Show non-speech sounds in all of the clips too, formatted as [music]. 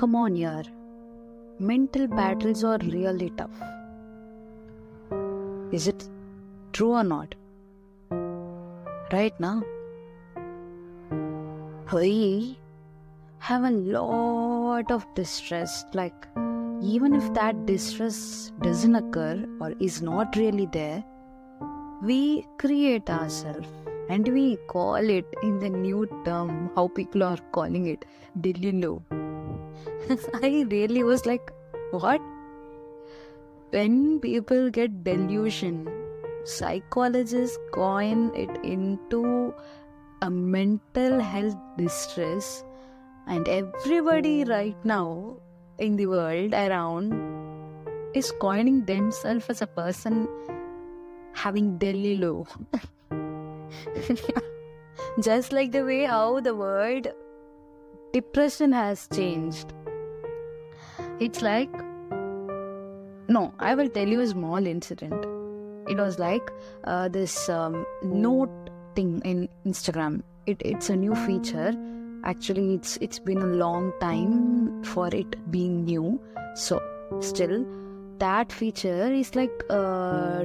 come on yaar. Mental battles are really tough. Is it true or not? Right now? We have a lot of distress like even if that distress doesn't occur or is not really there we create ourselves and we call it in the new term how people are calling it delulu [laughs] i really was like what? When people get delusion psychologists coin it into a mental health distress and everybody right now in the world around is coining themselves as a person having delulu [laughs] just like the way how the word depression has changed. It's like no i will tell you a small incident. It was like uh, this um, note thing in instagram. It, it's a new feature. Actually it's it's been a long time for it being new. So still that feature is like uh,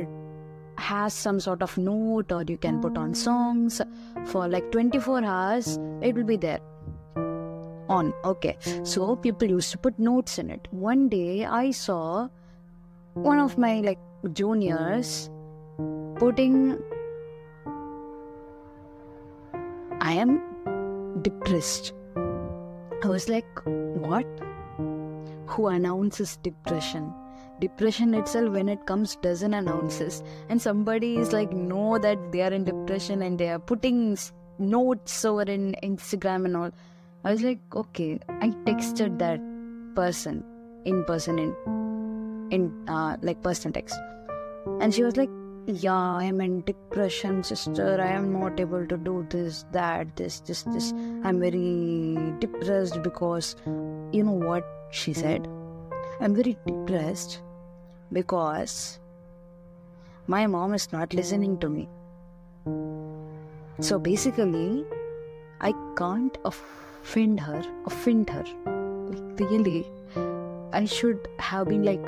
has some sort of note or you can put on songs for like 24 hours. It will be there on. Okay. So people used to put notes in it. One day i saw one of my like juniors putting i am depressed. I was like what? Who announces depression? Depression itself when it comes doesn't announces and somebody is like know that they are in depression and they are putting notes over in instagram and all i was like okay i texted that person in person in in uh, like person text. And she was like yeah i am in depression sister. I am not able to do this that this this this. I'm very depressed because you know what she said? I'm very depressed because my mom is not listening to me. So basically, I can't offend her, offend her. Really, I should have been like,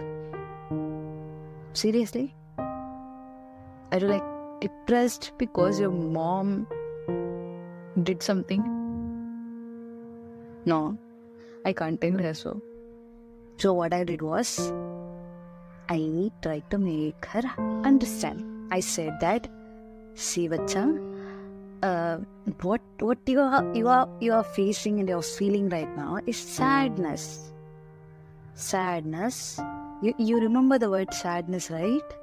seriously? Are you like depressed because your mom did something? No, I can't tell her so. So, what I did was, I tried to make her understand. I said that, see, bacha, uh, what what you are you are you are facing and you're feeling right now is sadness. Sadness. You you remember the word sadness, right?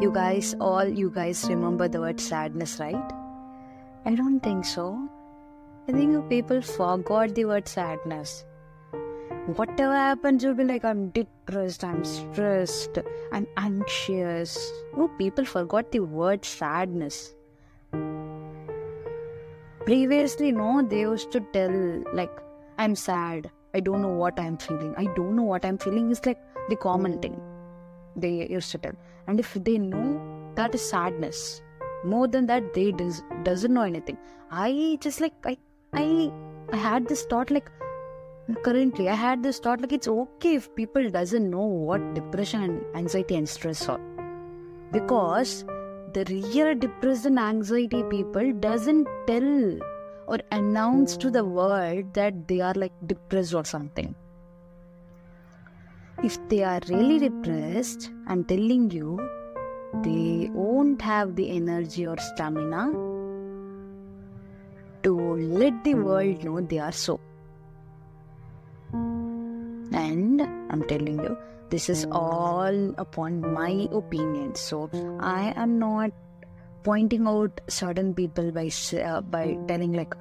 You guys, all you guys remember the word sadness, right? I don't think so. I think people forgot the word sadness whatever happens, you'll be like, I'm depressed, I'm stressed, I'm anxious. Oh, people forgot the word sadness. Previously, no, they used to tell, like, I'm sad, I don't know what I'm feeling. I don't know what I'm feeling is like the common thing they used to tell. And if they know, that is sadness. More than that, they does, doesn't know anything. I just like, I, I, I had this thought like, currently i had this thought like it's okay if people doesn't know what depression and anxiety and stress are because the real depressed and anxiety people doesn't tell or announce to the world that they are like depressed or something. If they are really depressed i'm telling you they won't have the energy or stamina to let the world know they are so. And i'm telling you this is all upon my opinion. So i am not pointing out certain people by uh, by telling like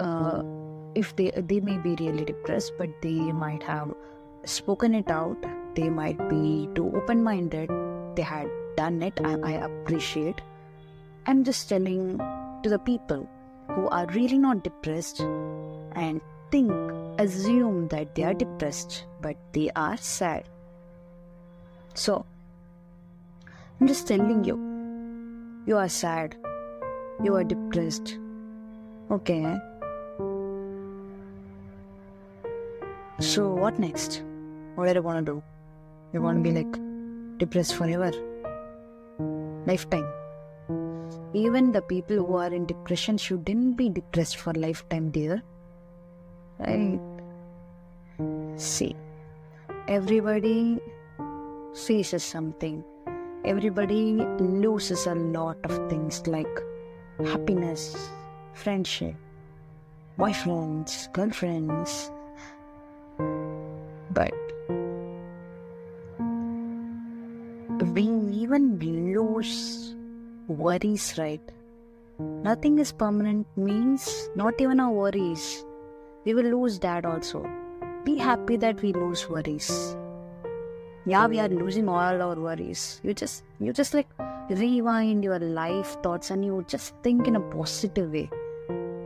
uh, if they they may be really depressed but they might have spoken it out. They might be too open minded they had done it. I, I appreciate. I'm just telling to the people who are really not depressed and think, assume that they are depressed, but they are sad. So, I'm just telling you, you are sad, you are depressed. Okay. Eh? So, what next? What are you want to do? You want to be like depressed forever? Lifetime. Even the people who are in depression shouldn't be depressed for lifetime, dear. Right? See, everybody faces something. Everybody loses a lot of things like happiness, friendship, boyfriends, girlfriends. But we even lose worries, right? Nothing is permanent means not even our worries. We will lose that also. Be happy that we lose worries. Yeah, we are losing all our worries. You just you just like rewind your life thoughts and you just think in a positive way.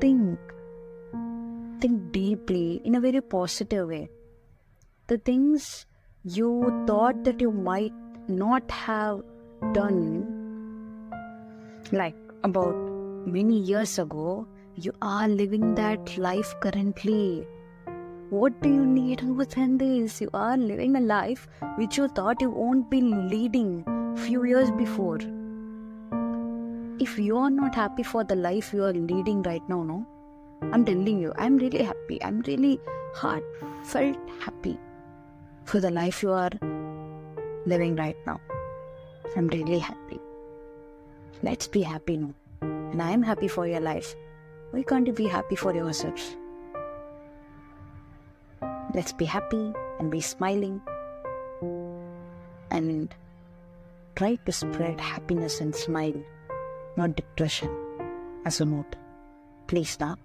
Think. Think deeply in a very positive way. The things you thought that you might not have done like about many years ago you are living that life currently what do you need understand this you are living a life which you thought you won't be leading few years before if you are not happy for the life you are leading right now no i'm telling you i'm really happy i'm really heartfelt happy for the life you are living right now. I'm really happy. Let's be happy now. And I'm happy for your life. Why can't you be happy for yourself? Let's be happy and be smiling and try to spread happiness and smile, not depression, as a note. Please now.